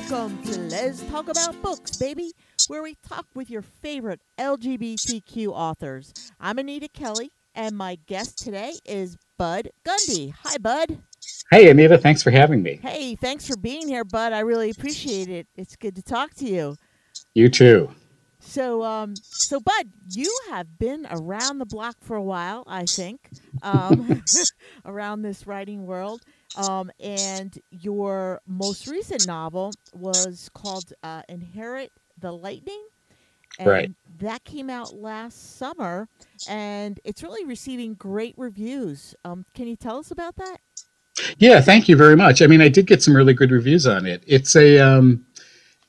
Welcome to Let's Talk About Books, baby, where we talk with your favorite LGBTQ authors. I'm Anita Kelly, and my guest today is Bud Gundy. Hi, Bud. Hey, Anita. Thanks for having me. Hey, thanks for being here, Bud. I really appreciate it. It's good to talk to you. You too. So, um, so Bud, you have been around the block for a while, I think, um, around this writing world. Um, and your most recent novel was called uh, Inherit the Lightning. And right. That came out last summer, and it's really receiving great reviews. Um, can you tell us about that? Yeah, thank you very much. I mean, I did get some really good reviews on it. It's a um,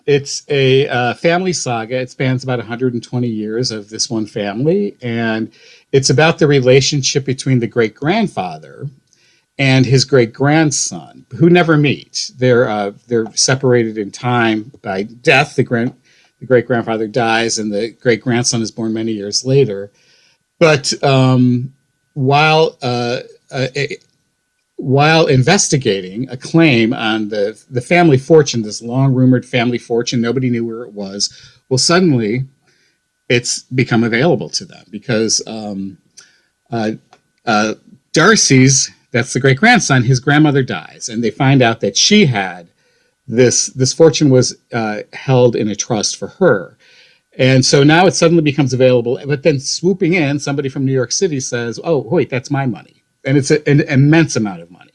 it's a uh, family saga. It spans about 120 years of this one family, and it's about the relationship between the great grandfather and his great grandson, who never meet. They're uh, they're separated in time by death. The grand the great grandfather dies, and the great grandson is born many years later. But um, while uh, uh, while investigating a claim on the the family fortune, this long rumored family fortune, nobody knew where it was. Well, suddenly, it's become available to them because um, uh, uh, Darcy's that's the great grandson. His grandmother dies, and they find out that she had this this fortune was uh, held in a trust for her. And so now it suddenly becomes available. But then swooping in, somebody from New York City says, "Oh, wait, that's my money," and it's a, an immense amount of money,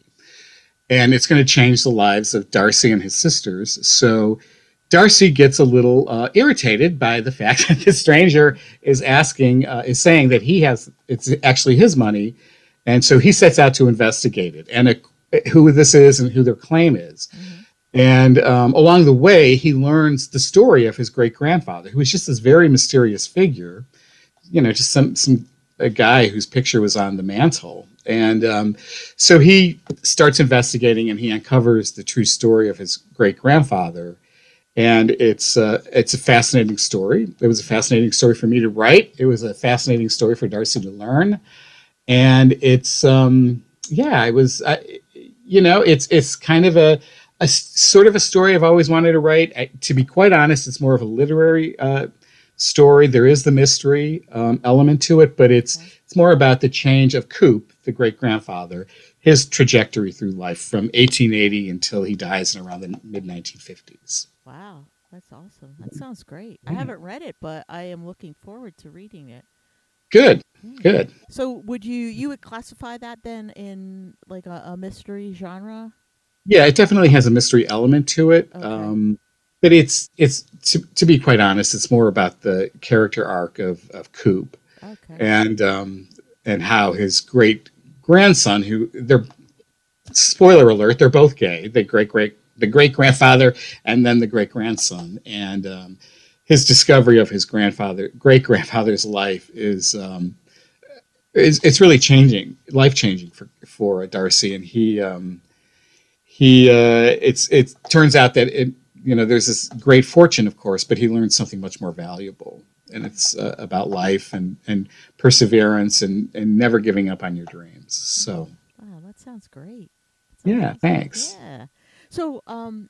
and it's going to change the lives of Darcy and his sisters. So. Darcy gets a little uh, irritated by the fact that this stranger is asking, uh, is saying that he has, it's actually his money, and so he sets out to investigate it and uh, who this is and who their claim is. Mm-hmm. And um, along the way, he learns the story of his great grandfather, who was just this very mysterious figure, you know, just some some a guy whose picture was on the mantle. And um, so he starts investigating, and he uncovers the true story of his great grandfather. And it's uh, it's a fascinating story. It was a fascinating story for me to write. It was a fascinating story for Darcy to learn and it's um yeah it was uh, you know it's it's kind of a a sort of a story I've always wanted to write. I, to be quite honest, it's more of a literary uh, story. There is the mystery um, element to it, but it's it's more about the change of Coop, the great grandfather, his trajectory through life from 1880 until he dies in around the mid 1950s. Wow, that's awesome. That sounds great. I haven't read it, but I am looking forward to reading it. Good. Hmm. Good. So would you you would classify that then in like a, a mystery genre? Yeah, it definitely has a mystery element to it. Okay. Um, but it's it's to, to be quite honest, it's more about the character arc of of Coop, okay. and um, and how his great grandson, who they're spoiler alert, they're both gay. The great great the great grandfather and then the great grandson, and um, his discovery of his grandfather, great grandfather's life is, um, is it's really changing, life changing for for Darcy, and he um, he uh, it's it turns out that it you know there's this great fortune, of course, but he learns something much more valuable, and it's uh, about life and and perseverance and and never giving up on your dreams. So, wow, that sounds great. That sounds yeah, thanks. Yeah. So, um,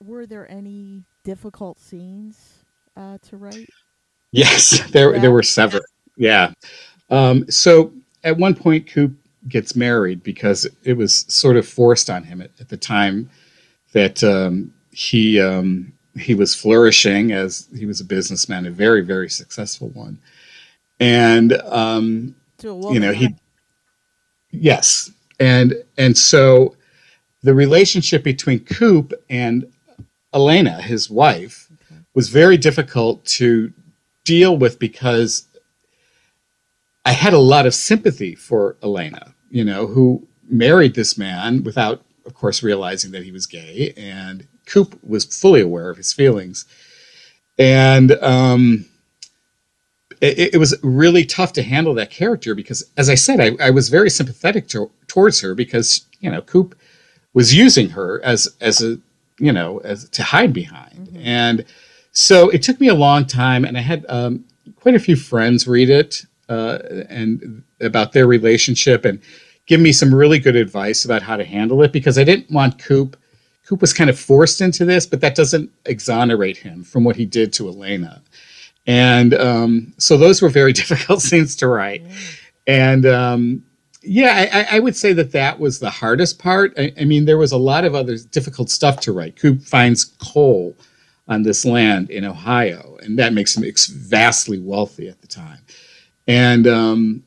were there any difficult scenes uh, to write? Yes, there yeah. there were several. Yeah. Um, so at one point, Coop gets married because it was sort of forced on him at, at the time that um, he um, he was flourishing as he was a businessman, a very very successful one, and um, you know he yes, and and so the relationship between Coop and Elena, his wife, was very difficult to deal with because I had a lot of sympathy for Elena, you know, who married this man without, of course, realizing that he was gay. And Coop was fully aware of his feelings. And um, it, it, was really tough to handle that character because, as I said, I, I was very sympathetic to, towards her because, you know, Coop was using her as, as a, you know, as to hide behind. Mm-hmm. And so it took me a long time, and I had um, quite a few friends read it uh, and about their relationship and give me some really good advice about how to handle it because I didn't want Coop Coop was kind of forced into this, but that doesn't exonerate him from what he did to Elena. And um, so those were very difficult scenes to write. And um, yeah, I, I, would say that that was the hardest part. I, I, mean, there was a lot of other difficult stuff to write. Coop finds coal on this land in Ohio, and that makes him vastly wealthy at the time. And um,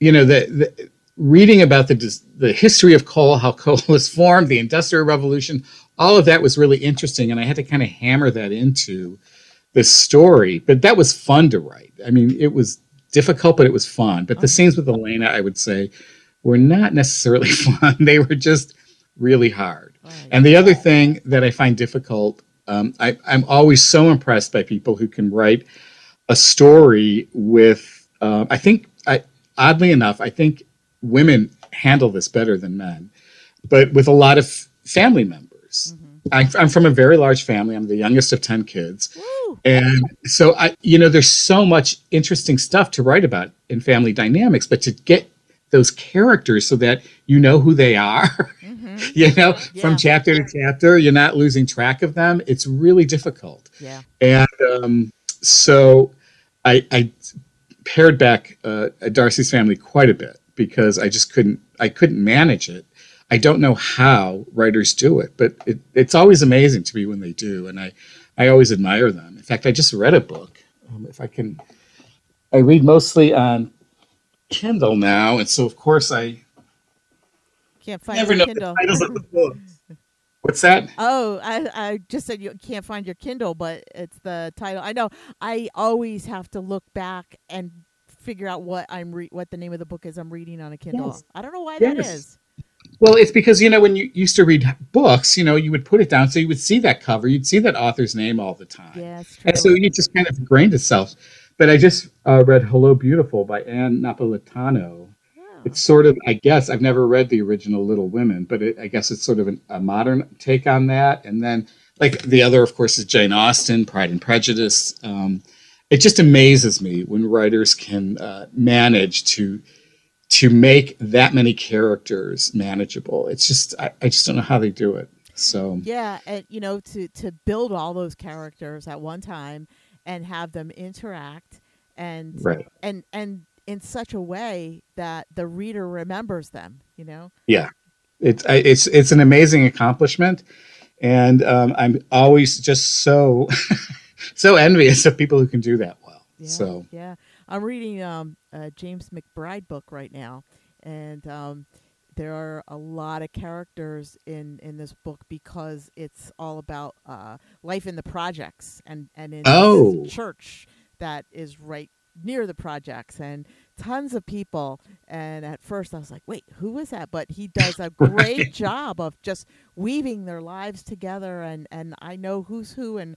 you know, the, the reading about the the history of coal, how coal was formed, the Industrial Revolution, all of that was really interesting, and I had to kind of hammer that into this story. But that was fun to write. I mean, it was difficult, but it was fun. But the scenes with Elena, I would say, were not necessarily fun. they were just really hard. And the other thing that I find difficult, um, I, I'm always so impressed by people who can write a story with. Uh, I think, I, oddly enough, I think women handle this better than men, but with a lot of family members. Mm-hmm. I, I'm from a very large family. I'm the youngest of ten kids, Woo. and so I, you know, there's so much interesting stuff to write about in family dynamics. But to get those characters so that you know who they are, mm-hmm. you know, yeah. from chapter to chapter, you're not losing track of them. It's really difficult. Yeah, and um, so I, I pared back uh, Darcy's family quite a bit because I just couldn't I couldn't manage it. I don't know how writers do it, but it, it's always amazing to me when they do, and I I always admire them. In fact, I just read a book. Um, if I can, I read mostly on Kindle now, and so of course I can't find never know Kindle. the titles of the books. What's that? Oh, I, I just said you can't find your Kindle, but it's the title. I know. I always have to look back and figure out what I'm re- what the name of the book is I'm reading on a Kindle. Yes. I don't know why yes. that is. Well, it's because you know when you used to read books, you know, you would put it down so you would see that cover, you'd see that author's name all the time. Yeah, and so it just kind of ingrained itself. But I just uh, read Hello Beautiful by Ann Napolitano. It's sort of, I guess, I've never read the original Little Women, but it, I guess it's sort of an, a modern take on that. And then, like the other, of course, is Jane Austen, Pride and Prejudice. Um, it just amazes me when writers can uh, manage to to make that many characters manageable. It's just I, I just don't know how they do it. So yeah, and you know to to build all those characters at one time and have them interact and right. and and in such a way that the reader remembers them. You know. Yeah, it's it's it's an amazing accomplishment, and um, I'm always just so so envious of people who can do that well. Yeah, so yeah, I'm reading um, a James McBride book right now, and um, there are a lot of characters in in this book because it's all about uh, life in the projects and and in oh. church that is right near the projects and tons of people and at first i was like wait who is that but he does a great right. job of just weaving their lives together and and i know who's who and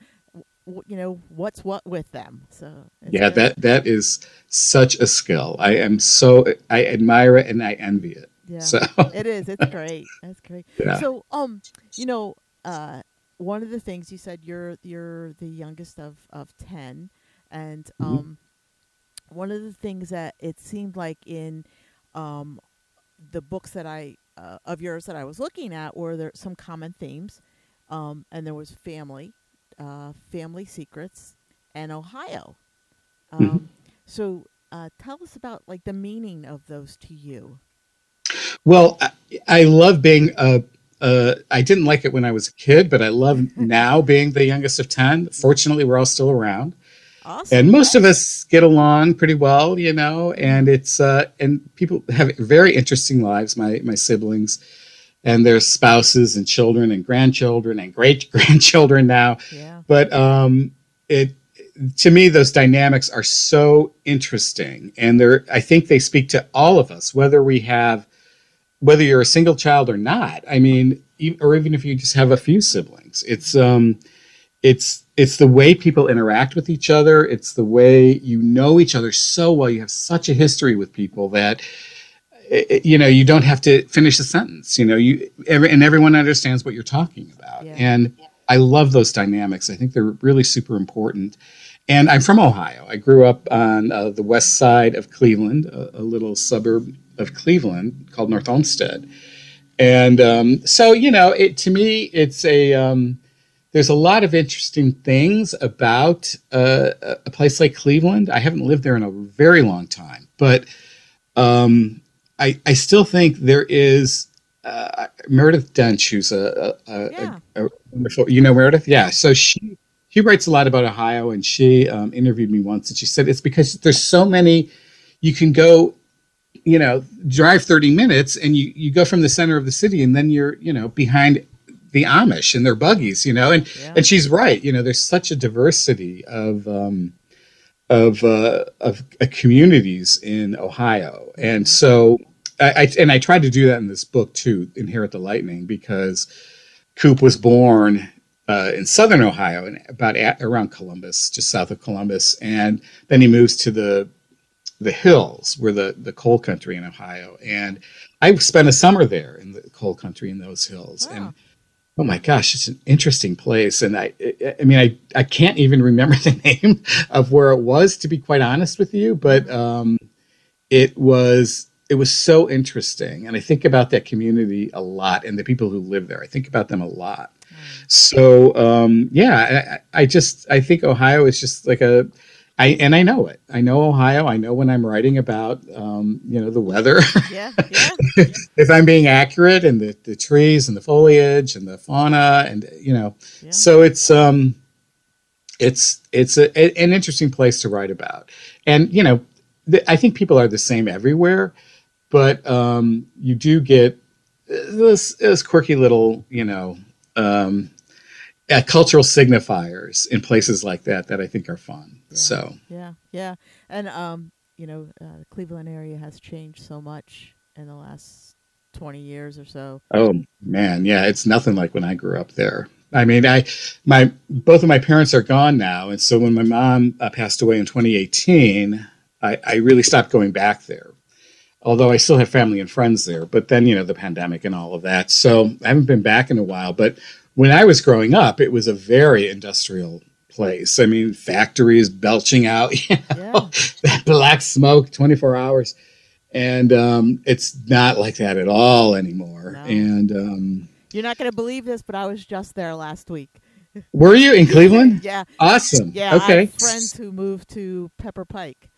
you know what's what with them so yeah good. that that is such a skill i am so i admire it and i envy it yeah so it is it's great that's great yeah. so um you know uh one of the things you said you're you're the youngest of of 10 and mm-hmm. um. One of the things that it seemed like in um the books that i uh, of yours that i was looking at were there some common themes um and there was family uh, Family Secrets, and Ohio. Um, mm-hmm. So uh, tell us about like the meaning of those to you. Well, I, I love being a. Uh, I didn't like it when I was a kid, but I love now being the youngest of 10. Fortunately, we're all still around. Awesome. And most of us get along pretty well, you know, and it's, uh, and people have very interesting lives, my, my siblings and their spouses and children and grandchildren and great grandchildren now. Yeah. But um, it to me those dynamics are so interesting, and they're I think they speak to all of us, whether we have whether you're a single child or not. I mean, or even if you just have a few siblings, it's um, it's it's the way people interact with each other. It's the way you know each other so well. You have such a history with people that you know, you don't have to finish a sentence. You know, you every, and everyone understands what you're talking about. Yeah. And I love those dynamics. I think they're really super important. And I'm from Ohio. I grew up on uh, the west side of Cleveland, a, a, little suburb of Cleveland called North Olmsted. and um, so you know, it to me, it's a um, there's a lot of interesting things about uh, a place like Cleveland. I haven't lived there in a very long time, but um, I, I still think there is uh, Meredith Doench, who's a, a, yeah. a, a, wonderful, you know Meredith, yeah. So she she writes a lot about Ohio, and she um, interviewed me once, and she said it's because there's so many. You can go you know, drive 30 minutes and you, you go from the center of the city and then you're, you know, behind the Amish and their buggies, you know, and, yeah. and she's right. You know, there's such a diversity of, um, of, uh, of uh, communities in Ohio. And mm-hmm. so I, I, and I tried to do that in this book too, Inherit the Lightning, because Coop was born uh, in southern Ohio and about at, around Columbus, just south of Columbus. And then he moves to the the hills where the the coal country in Ohio, and I spent a summer there in the coal country in those hills, wow. and oh my gosh, it's an interesting place. And I, I mean, I I can't even remember the name of where it was to be quite honest with you, but um, it was it was so interesting, and I think about that community a lot and the people who live there. I think about them a lot. Mm. So um, yeah, I, I just I think Ohio is just like a I and I know it. I know Ohio. I know when I'm writing about um, you know the weather. Yeah, yeah. if I'm being accurate and the, the trees and the foliage and the fauna and you know, yeah. so it's um, it's it's a, a, an interesting place to write about. And you know, the, I think people are the same everywhere, but um, you do get this this quirky little you know um, uh, cultural signifiers in places like that that I think are fun. Yeah. So yeah, yeah, and um, you know, uh, the Cleveland area has changed so much in the last twenty years or so. Oh man, yeah, it's nothing like when I grew up there. I mean, I my both of my parents are gone now, and so when my mom uh, passed away in 2018, I, I really stopped going back there although I still have family and friends there. But then, you know, the pandemic and all of that. So I haven't been back in a while. But when I was growing up, it was a very industrial place. I mean, factories belching out you know, yeah. black smoke 24 hours. And um, it's not like that at all anymore. No. And um, you're not going to believe this, but I was just there last week. Were you in Cleveland? yeah. Awesome. Yeah. Okay. friends who moved to Pepper Pike.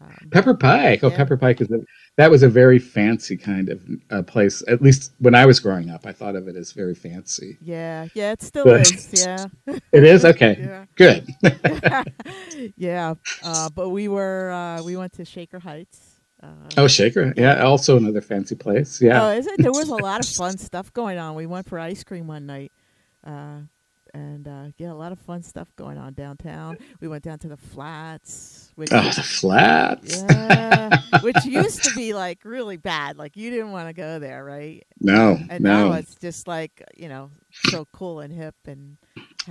Um, Pepper Pike. Oh. Pepper Pike is a, that was a very fancy kind of uh, place. At least when I was growing up, I thought of it as very fancy. Yeah, yeah, it still but, is. Yeah, it is. Okay, yeah. good. yeah, uh, but we were uh, we went to Shaker Heights. Uh, oh, Shaker, yeah, also another fancy place. Yeah. Oh, is it? There was a lot of fun stuff going on. We went for ice cream one night. And uh, yeah, a lot of fun stuff going on downtown. We went down to the flats. Which, oh, the flats. Yeah, which used to be like really bad. Like you didn't want to go there, right? No, and no. now it's just like you know so cool and hip and.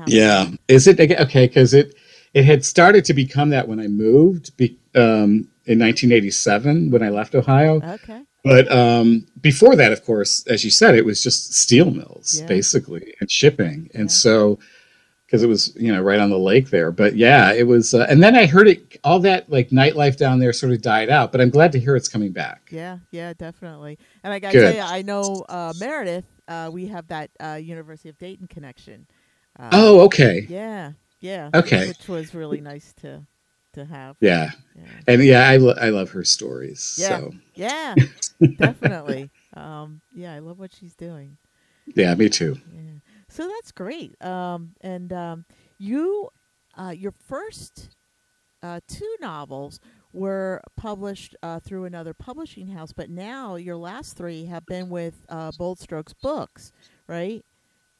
Yeah, is it okay? Because it it had started to become that when I moved be, um, in 1987 when I left Ohio. Okay. But um, before that, of course, as you said, it was just steel mills yeah. basically and shipping, and yeah. so because it was you know right on the lake there. But yeah, it was. Uh, and then I heard it all that like nightlife down there sort of died out. But I'm glad to hear it's coming back. Yeah, yeah, definitely. And I got to tell you, I know uh, Meredith. Uh, we have that uh, University of Dayton connection. Uh, oh, okay. Yeah, yeah. Okay, which was really nice to to have. Yeah, yeah. and yeah, I, lo- I love her stories. Yeah, so. yeah, definitely. Um, yeah, I love what she's doing. Yeah, me too. Yeah. So that's great. Um, and um, you, uh, your first uh, two novels were published uh, through another publishing house, but now your last three have been with uh, Bold Strokes Books, right?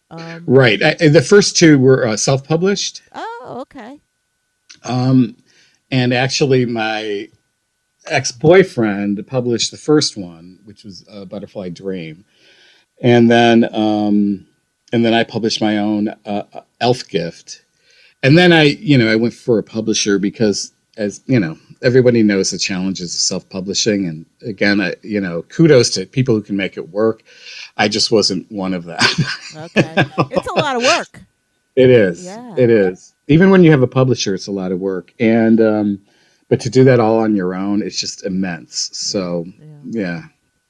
Um, right. I, the first two were uh, self-published. Oh, okay. Um, and actually, my ex boyfriend published the first one, which was a Butterfly Dream, and then um, and then I published my own uh, Elf Gift, and then I you know I went for a publisher because as you know everybody knows the challenges of self publishing, and again I, you know kudos to people who can make it work. I just wasn't one of them. okay, it's a lot of work. It is. Yeah. It is. Even when you have a publisher, it's a lot of work, and um, but to do that all on your own, it's just immense. So yeah. yeah.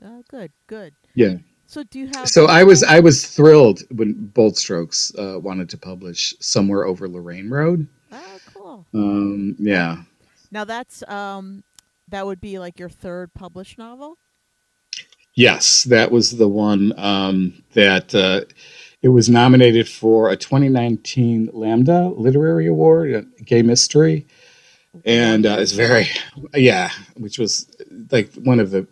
Oh, good, good. Yeah. So do you have? So I was I was thrilled when Bold Strokes uh, wanted to publish somewhere over Lorain Road. Oh, cool. Um, yeah. Now that's um, that would be like your third published novel. Yes, that was the one um, that uh, it was nominated for a 2019 Lambda Literary Award, a gay mystery, and uh, it's very, yeah, which was like one of the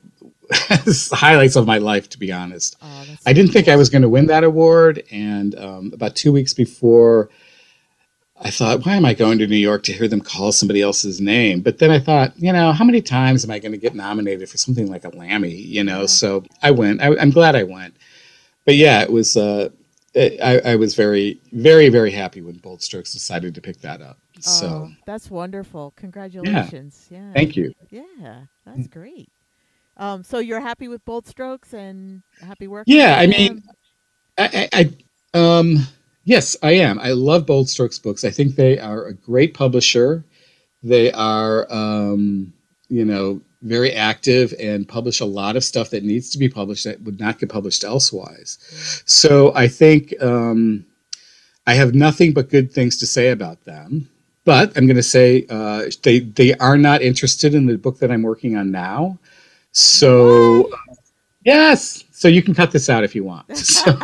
highlights of my life, to be honest. Oh, I didn't think I was going to win that award, and um, about two weeks before, I thought, why am I going to New York to hear them call somebody else's name? But then I thought, you know, how many times am I going to get nominated for something like a Lammy? You know, Yeah. so I went. I, I'm glad I went. But yeah, it was. Uh, I, I was very, very, very happy when Bold Strokes decided to pick that up. So Oh, that's wonderful. Congratulations. Yeah. thank you. Yeah, that's great. Um, so you're happy with Bold Strokes and happy working? Yeah, I mean. I, I, I um, yes, I am. I love Bold Strokes books. I think they are a great publisher. They are, um, you know, very active and publish a lot of stuff that needs to be published that would not get published elsewise. So I think um, I have nothing but good things to say about them. But I'm going to say uh, they they are not interested in the book that I'm working on now. So yes, so you can cut this out if you want. So,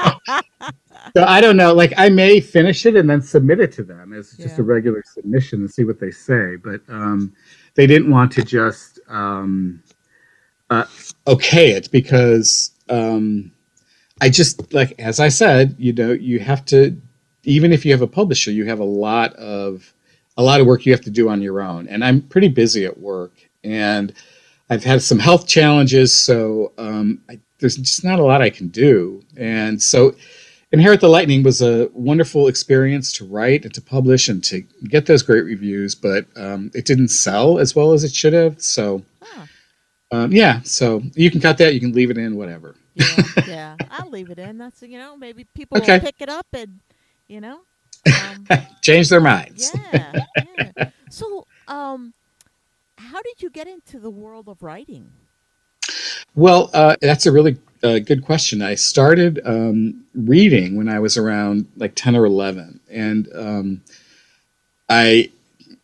so I don't know. Like I may finish it and then submit it to them as just Yeah. a regular submission and see what they say. But um, they didn't want to just um, uh, okay it because um, I just like as I said, you know, you have to even if you have a publisher, you have a lot of a lot of work you have to do on your own. And I'm pretty busy at work, and I've had some health challenges, so um, I, there's just not a lot I can do. And so, Inherit the Lightning was a wonderful experience to write and to publish and to get those great reviews, but um, it didn't sell as well as it should have. So, Oh, um, yeah, so you can cut that, you can leave it in, whatever. yeah, yeah. I'll leave it in. That's you know maybe people Okay. will pick it up and you know. Um, Change their minds. yeah, yeah. So, um, how did you get into the world of writing? Well, uh, that's a really uh, good question. I started um, reading when I was around like 10 or 11. And um, I,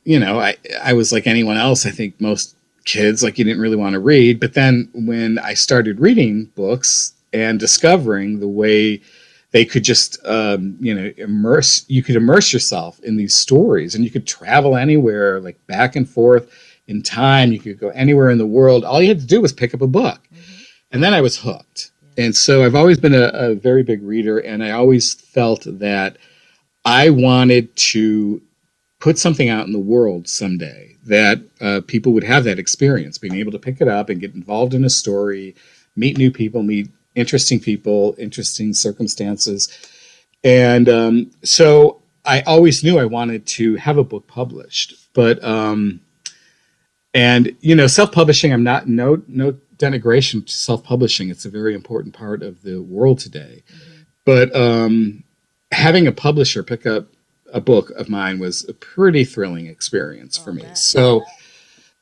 you know, I, I was like anyone else. I think most kids, like, you didn't really want to read. But then when I started reading books and discovering the way they could just, um, you know, immerse, you could immerse yourself in these stories and you could travel anywhere, like back and forth in time. You could go anywhere in the world. All you had to do was pick up a book. And then I was hooked. And so I've always been a, a very big reader, and I always felt that I wanted to put something out in the world someday that uh, people would have that experience, being able to pick it up and get involved in a story, meet new people, meet interesting people, interesting circumstances. And um, so I always knew I wanted to have a book published. But um, and you know, self-publishing, I'm not no no denigration to self-publishing. It's a very important part of the world today. But um, having a publisher pick up a book of mine was a pretty thrilling experience for Oh, me. bet. So,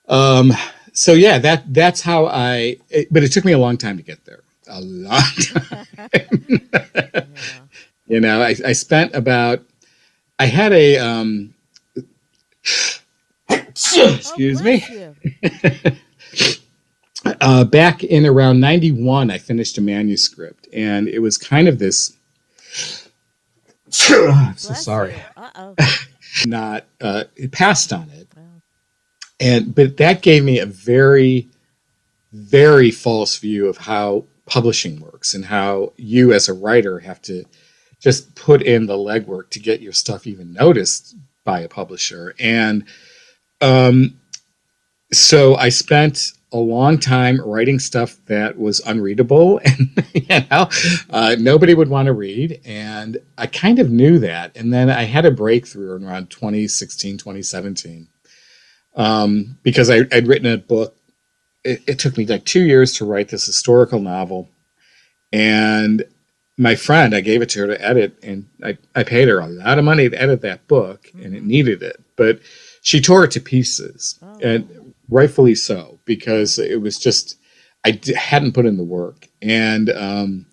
um, so yeah, that that's how I. It, but it took me a long time to get there. A long time. Yeah. You know, I, I spent about. I had a. Um, excuse Oh, me. uh, back in around 91 i finished a manuscript and it was kind of this I'm so Bless sorry. Uh-oh. not uh, it passed on it and but that gave me a very very false view of how publishing works and how you as a writer have to just put in the legwork to get your stuff even noticed by a publisher and um, so i spent a long time writing stuff that was unreadable and you know uh, nobody would want to read and i kind of knew that and then i had a breakthrough around 2016 2017 um, because I, I'd written a book. It, it took me like two years to write this historical novel, and my friend, I gave it to her to edit, and I, I paid her a lot of money to edit that book, and it Mhm. needed it, but she tore it to pieces, Oh. and rightfully so because it was just I d- hadn't put in the work, and um,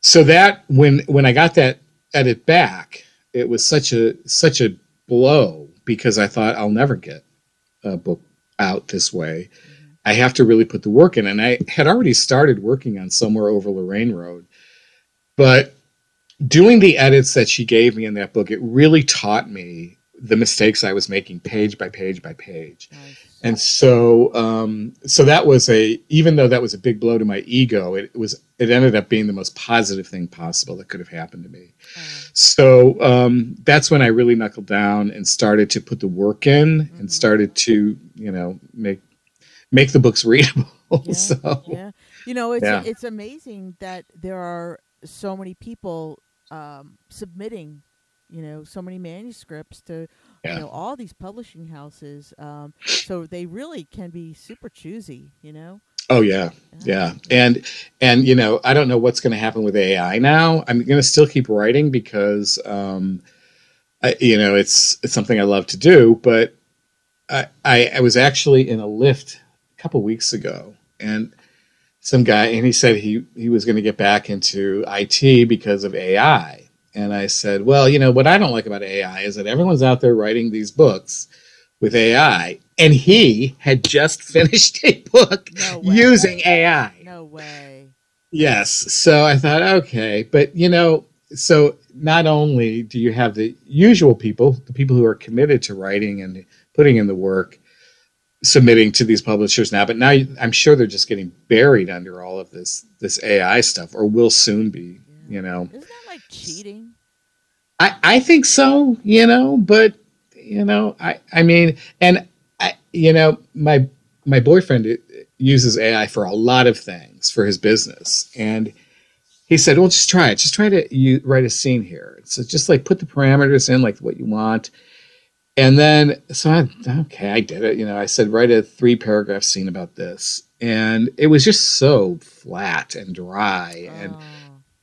so that when when I got that edit back, it was such a such a blow because I thought I'll never get a book out this way. Mm-hmm. I have to really put the work in, and I had already started working on somewhere over Lorain Road, but doing the edits that she gave me in that book, it really taught me the mistakes I was making page by page by page. Nice. And so, um, so that was a, even though that was a big blow to my ego, it was, it ended up being the most positive thing possible that could have happened to me. So, um, that's when I really knuckled down and started to put the work in mm-hmm. and started to, you know, make, make the books readable. Yeah, so, yeah. You know, it's, yeah. it's amazing that there are so many people, um, submitting you know so many manuscripts to yeah. you know all these publishing houses um, so they really can be super choosy you know? Oh yeah. yeah. Yeah. And and you know i don't know what's going to happen with ai now. I'm going to still keep writing because um I, you know it's it's something i love to do but I, I, I was actually in a Lyft a couple weeks ago and some guy and he said he he was going to get back into IT because of AI and I said, well, you know, what I don't like about AI is that everyone's out there writing these books with AI. And he had just finished a book no using AI. No way. Yes. So I thought, okay. But, you know, so not only do you have the usual people, the people who are committed to writing and putting in the work, submitting to these publishers now, but now I'm sure they're just getting buried under all of this this AI stuff, or will soon be. Yeah. You know, isn't that like cheating? I, I think so, you know, but you know, I, I mean, and I, you know, my, my boyfriend uses AI for a lot of things for his business. And he said, well, just try it. Just try to you, write a scene here. So just like put the parameters in, like what you want. And then, so I, okay, I did it. You know, I said, write a three paragraph scene about this. And it was just so flat and dry. And, oh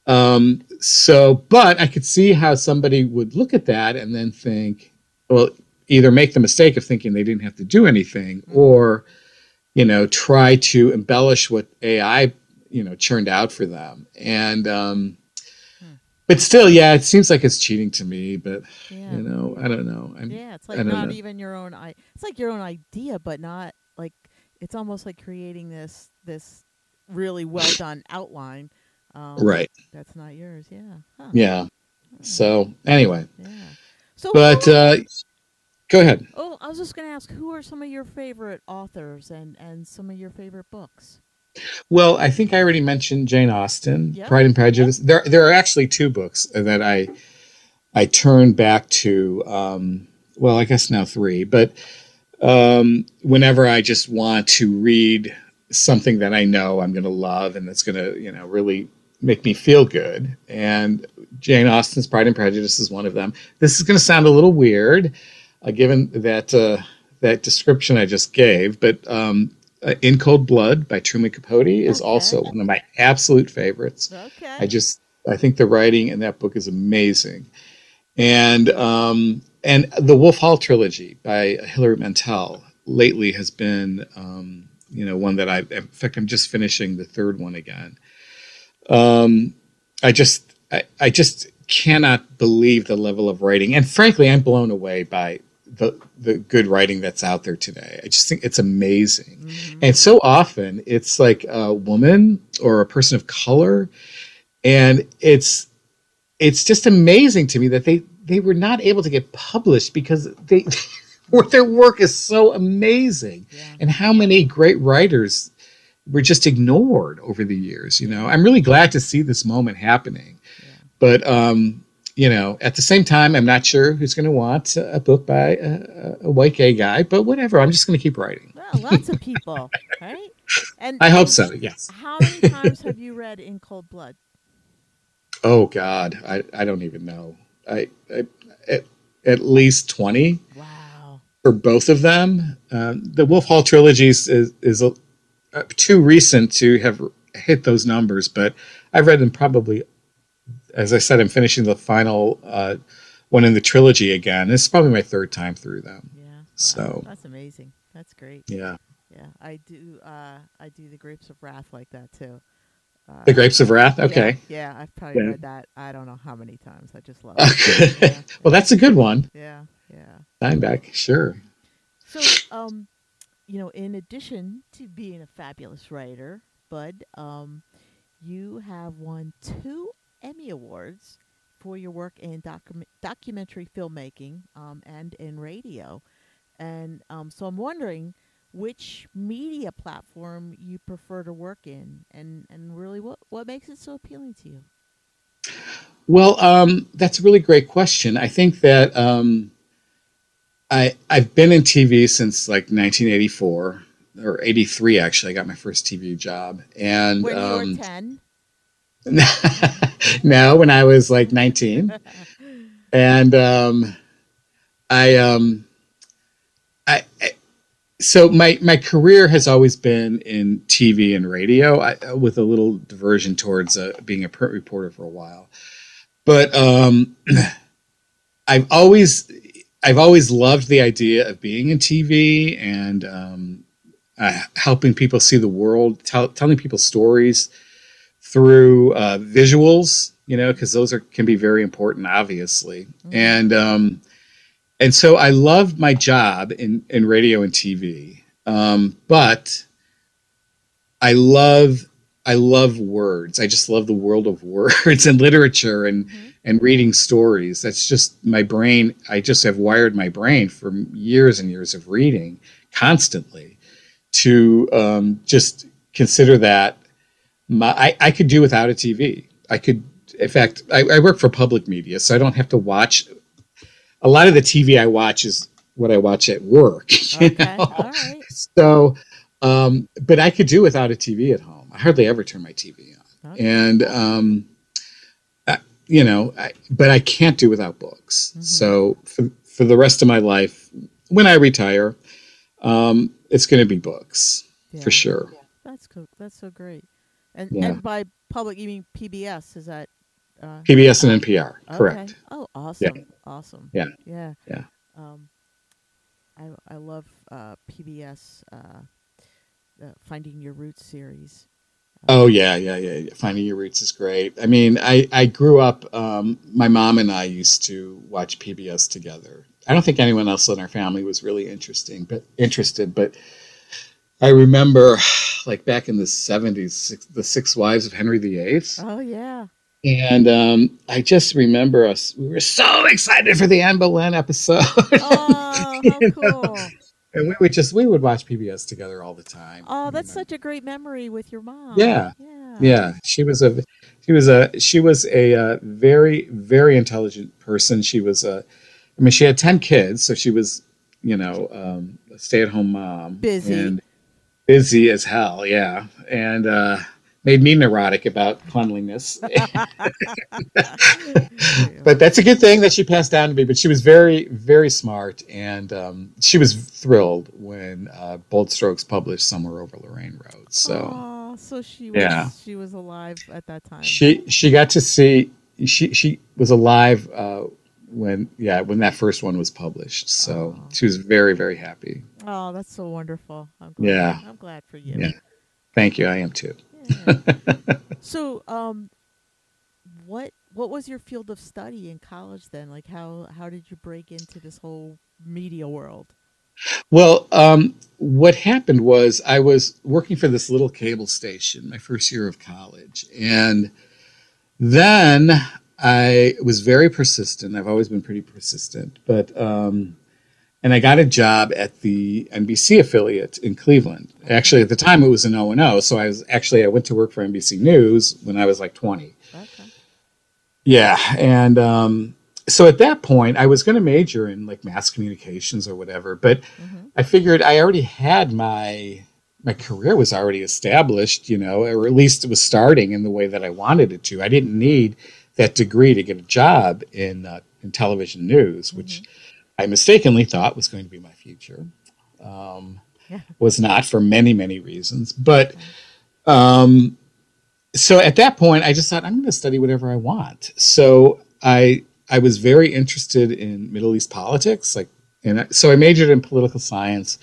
um, so, but I could see how somebody would look at that and then think, well, either make the mistake of thinking they didn't have to do anything, mm-hmm. or you know, try to embellish what AI you know churned out for them. And um, hmm. but still, yeah, it seems like it's cheating to me. But yeah. you know, I don't know. I'm, yeah, it's like not know. even your own. I It's like your own idea, but not like it's almost like creating this this really well done outline um, right. That's not yours. Yeah. Huh. Yeah. So anyway. Yeah. So, but uh, go ahead. Oh, I was just going to ask, who are some of your favorite authors and and some of your favorite books? Well, I think I already mentioned Jane Austen, yep. Pride and Prejudice. Yep. There, there are actually two books that I I turn back to. Um, well, I guess now three, but um, whenever I just want to read something that I know I'm going to love and that's going to, you know, really make me feel good. And Jane Austen's Pride and Prejudice is one of them. This is going to sound a little weird, uh, given that uh, that description I just gave, but um, uh, In Cold Blood by Truman Capote is okay. also one of my absolute favorites. Okay. I just I think the writing in that book is amazing, and um, and the Wolf Hall trilogy by Hilary Mantel lately has been um, you know one that I in fact I'm just finishing the third one again um, I just, I, I just cannot believe the level of writing, and frankly, I'm blown away by the the good writing that's out there today. I just think it's amazing, mm-hmm. and so often it's like a woman or a person of color, and it's it's just amazing to me that they they were not able to get published because they their work is so amazing, yeah. and how many great writers were just ignored over the years. You know, I'm really glad to see this moment happening, yeah. but um, you know, at the same time, I'm not sure who's going to want a book by a, a, white gay guy. But whatever, I'm just going to keep writing. Well, lots of people, right? And I hope so. Yes. How many times have you read In Cold Blood? Oh God, I, I don't even know. I, I at, at least twenty. Wow. For both of them, um, the Wolf Hall trilogies is is a, uh, too recent to have hit those numbers, but I've read them probably. As I said, I'm finishing the final uh, one in the trilogy again. This is probably my third time through them. Yeah. So that's amazing. That's great. Yeah. Yeah, I do. Uh, I do the Grapes of Wrath like that too. Uh, The Grapes of Wrath. Okay. Yeah, I've probably Yeah. read that. I don't know how many times. I just love it. Okay. Yeah. well, that's a good one. Yeah, yeah. Steinbeck. Sure. So, um, you know, in addition to being a fabulous writer, Bud, um, you have won two Emmy Awards for your work in docu- documentary filmmaking um, and in radio. And um, so I'm wondering which media platform you prefer to work in and, and really what, what makes it so appealing to you? Well, um, that's a really great question. I think that um, I I've been in TV since like 1984 or 83. Actually, I got my first TV job, and When you um, were 10? no, when I was like 19, and um, I um, I. I so my, my career has always been in TV and radio, I, with a little diversion towards uh, being a print reporter for a while. But um, I've always I've always loved the idea of being in TV and um, uh, helping people see the world, tell, telling people stories through uh, visuals. You know, because those are can be very important, obviously. And um, and so I loved my job in in radio and TV, um, but I love I love words. I just love the world of words and literature and Mhm. And reading stories. That's just my brain. I just have wired my brain for years and years of reading constantly to um, just consider that my I, I could do without a TV. I could, in fact, I, I work for public media, so I don't have to watch. A lot of the TV I watch is what I watch at work. Okay, know? all right. So, um, but I could do without a TV at home. I hardly ever turn my TV on, Okay. and um, you know, I, but I can't do without books. Mhm. So for for the rest of my life, when I retire, um, it's going to be books Yeah. for sure. That's cool. That's so great. And Yeah. and by public, you mean PBS? Is that uh, PBS and NPR, correct? Oh, awesome! Awesome. Yeah. Yeah. Yeah. Um, I I love uh, PBS. Uh, the Finding Your Roots series. Oh yeah, yeah, yeah, yeah. Finding Your Roots is great. I mean, I I grew up. Um, my mom and I used to watch PBS together. I don't think anyone else in our family was really interesting, but interested. But I remember, like back in the seventies, six, the Six Wives of Henry VIII, Oh yeah. and um, I just remember us. We were so excited for the Anne Boleyn episode, Oh, how cool! and we would just we would watch PBS together all the time. Oh, that's you know. such a great memory with your mom. Yeah. Yeah. yeah she was a she was a she was a uh, very very intelligent person she was a i mean she had 10 kids so she was you know um, a stay-at-home mom Busy. and busy as hell yeah and uh made me neurotic about cleanliness but that's a good thing that she passed down to me but she was very very smart and um, she was thrilled when uh, bold strokes published somewhere over lorain road so Oh, so she was Yeah. she was alive at that time. She she got to see she she was alive uh, when yeah when that first one was published. So Oh. she was very very happy. oh, that's so wonderful. I'm glad. Yeah. I'm glad for you. Yeah. Thank you. I am too. So, um, what what was your field of study in college then? Like, how how did you break into this whole media world? Well, um, what happened was I was working for this little cable station my first year of college, and then I was very persistent. I've always been pretty persistent, but um, and I got a job at the NBC affiliate in Cleveland. Actually, at the time it was an O and O, so I was actually I went to work for NBC News when I was like twenty. Okay. Yeah, and um, so at that point, I was going to major in like mass communications or whatever, but hmm I figured I already had my my career was already established, you know, or at least it was starting in the way that I wanted it to. I didn't need that degree to get a job in uh, in television news, which I mistakenly thought was going to be my future. Um, Yeah. Was not for many many reasons, but um, so at that point, I just thought I'm going to study whatever I want. So I I was very interested in Middle East politics, like, and I, so I majored in political science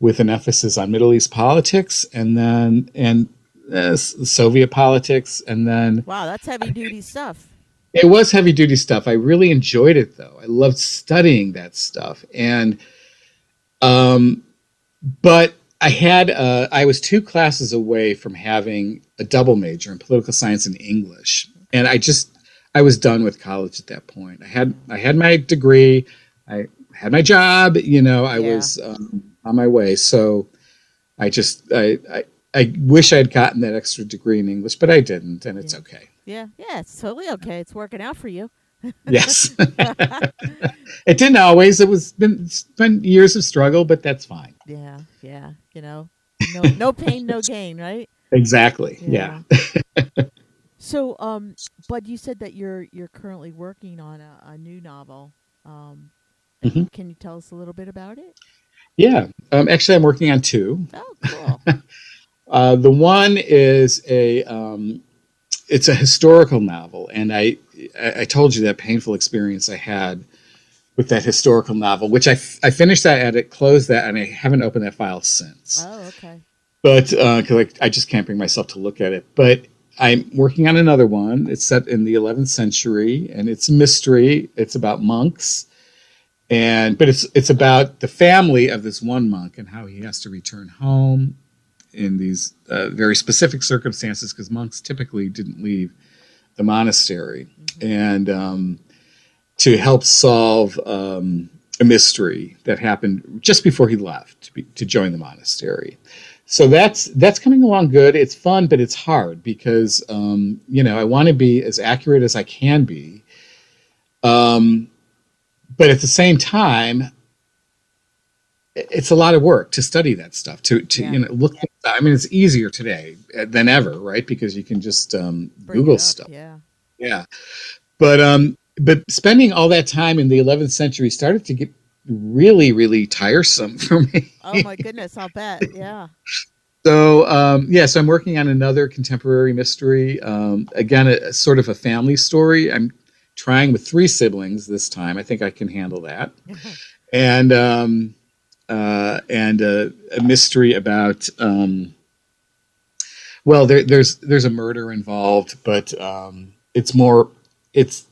with an emphasis on Middle East politics, and then and uh, Soviet politics, and then wow, that's heavy duty stuff. It was heavy duty stuff. I really enjoyed it though. I loved studying that stuff, and um, but I had uh, I was two classes away from having a double major in political science and English, and I just I was done with college at that point. I had I had my degree, I had my job, you know, I yeah. was um, on my way. So I just I, I I wish I had gotten that extra degree in English, but I didn't, and it's okay. Yeah, yeah, it's totally okay. It's working out for you. yes, it didn't always. It was been it's been years of struggle, but that's fine. Yeah, yeah. You know, no, no pain, no gain, right? Exactly. Yeah. yeah. so, um, Bud, you said that you're you're currently working on a, a new novel. Um, mm-hmm. Can you tell us a little bit about it? Yeah. Um, actually, I'm working on two. Oh, cool. uh, the one is a um, it's a historical novel, and I I told you that painful experience I had with that historical novel, which I, f- I finished that edit, closed that, and I haven't opened that file since. Oh, okay. But because uh, I, I just can't bring myself to look at it. But I'm working on another one. It's set in the 11th century, and it's a mystery. It's about monks, and but it's it's about the family of this one monk and how he has to return home in these uh, very specific circumstances because monks typically didn't leave the monastery, mm-hmm. and um, to help solve um, a mystery that happened just before he left to, be, to join the monastery. So that's that's coming along good. It's fun, but it's hard because um, you know I want to be as accurate as I can be. Um, but at the same time, it's a lot of work to study that stuff to to yeah. you know look i mean it's easier today than ever right? Because you can just um, google up, stuff. yeah. Yeah. But um but spending all that time in the 11th century started to get really really tiresome for me. Oh my goodness i'll bet yeah. So um yeah so i'm working on another contemporary mystery. Um again a, a sort of a family story. I'm trying with three siblings this time. I think i can handle that. And um uh, and a, a, mystery about um, well there, there's there's a murder involved but um, it's more it's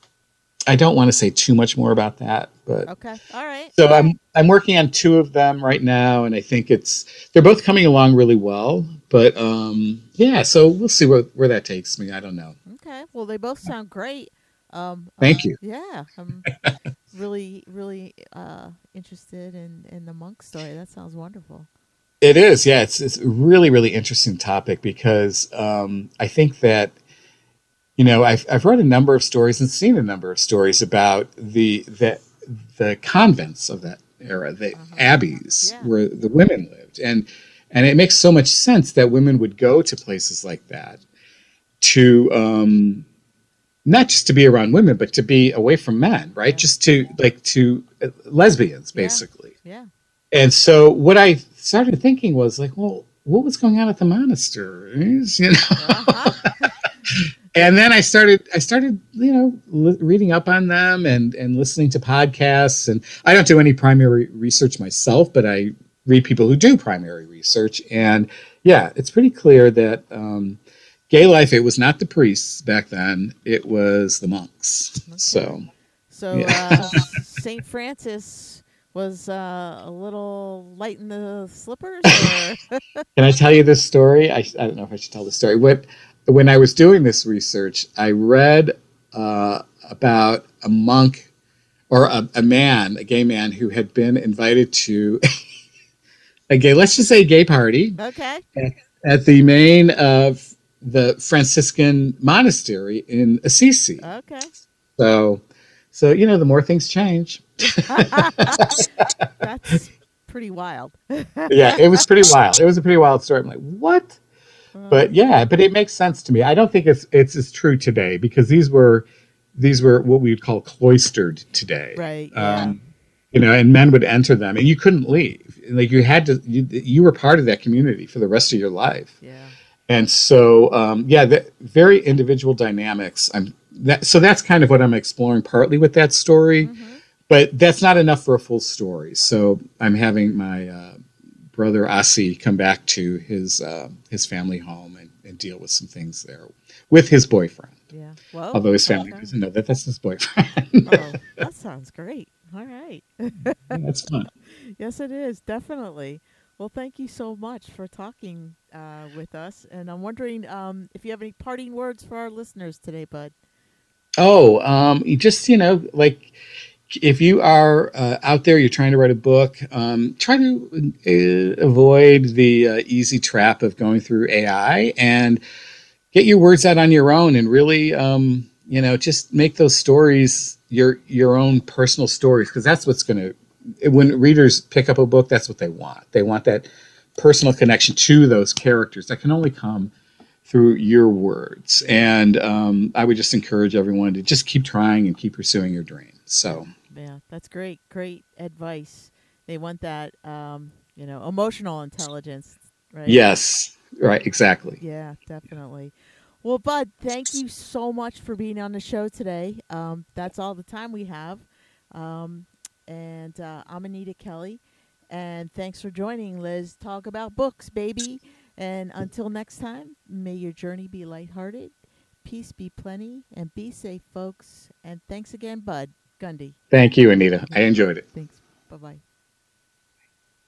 I don't want to say too much more about that but okay all right. so I'm I'm working on two of them right now and I think it's they're both coming along really well but um, yeah so we'll see where, where that takes me I don't know. Okay well they both sound great. Um, Thank uh, you. Yeah, I'm really, really uh, interested in in the monk story. That sounds wonderful. It is, yeah. It's it's a really, really interesting topic because um, I think that you know I've I've read a number of stories and seen a number of stories about the the the convents of that era, the uh-huh. abbeys yeah. where the women lived, and and it makes so much sense that women would go to places like that to um, not just to be around women, but to be away from men, right? Yeah. Just to like to uh, lesbians, basically. Yeah. yeah. And so what I started thinking was like, well, what was going on at the monasteries, you know? Uh-huh. and then I started, I started, you know, li- reading up on them and and listening to podcasts. And I don't do any primary research myself, but I read people who do primary research. And yeah, it's pretty clear that. Um, gay life it was not the priests back then it was the monks. Okay. so so yeah. uh, saint francis was uh, a little light in the slippers can i tell you this story? I, I don't know if i should tell the story. What when i was doing this research i read uh, about a monk or a, a man a gay man who had been invited to a gay let's just say gay party. Okay. At, at the main of the Franciscan monastery in Assisi. Okay. So, so you know, the more things change. That's pretty wild. yeah, it was pretty wild. It was a pretty wild story. I'm like, what? Uh, but yeah, but it makes sense to me. I don't think it's it's as true today because these were these were what we would call cloistered today. Right. Yeah. Um, you know, and men would enter them, and you couldn't leave. Like you had to, you, you were part of that community for the rest of your life. Yeah and so um, yeah the very individual dynamics i'm that, so that's kind of what i'm exploring partly with that story mm-hmm. but that's not enough for a full story so i'm having my uh, brother asi come back to his uh, his family home and, and deal with some things there with his boyfriend. Yeah. Well, Although his family okay. doesn't know that that's his boyfriend. oh, that sounds great. All right. that's fun. yes, it is definitely. Well, thank you so much for talking uh, with us, and I'm wondering um, if you have any parting words for our listeners today, Bud. Oh, um, you just you know, like if you are uh, out there, you're trying to write a book, um, try to uh, avoid the uh, easy trap of going through AI and get your words out on your own, and really, um, you know, just make those stories your your own personal stories because that's what's going to when readers pick up a book, that's what they want. They want that personal connection to those characters that can only come through your words. And um, I would just encourage everyone to just keep trying and keep pursuing your dreams. So, Yeah, that's great. Great advice. They want that, um, you know, emotional intelligence, right? yes, right, exactly. Yeah, definitely. Well, Bud, thank you so much for being on the show today. Um, that's all the time we have. Um, and uh, I'm Anita Kelly. And thanks for joining Lez Talk About Books, baby. And until next time, may your journey be lighthearted, peace be plenty, and be safe, folks. And thanks again, Bud Gundy. Thank you, Anita. I enjoyed it. Thanks. Bye bye.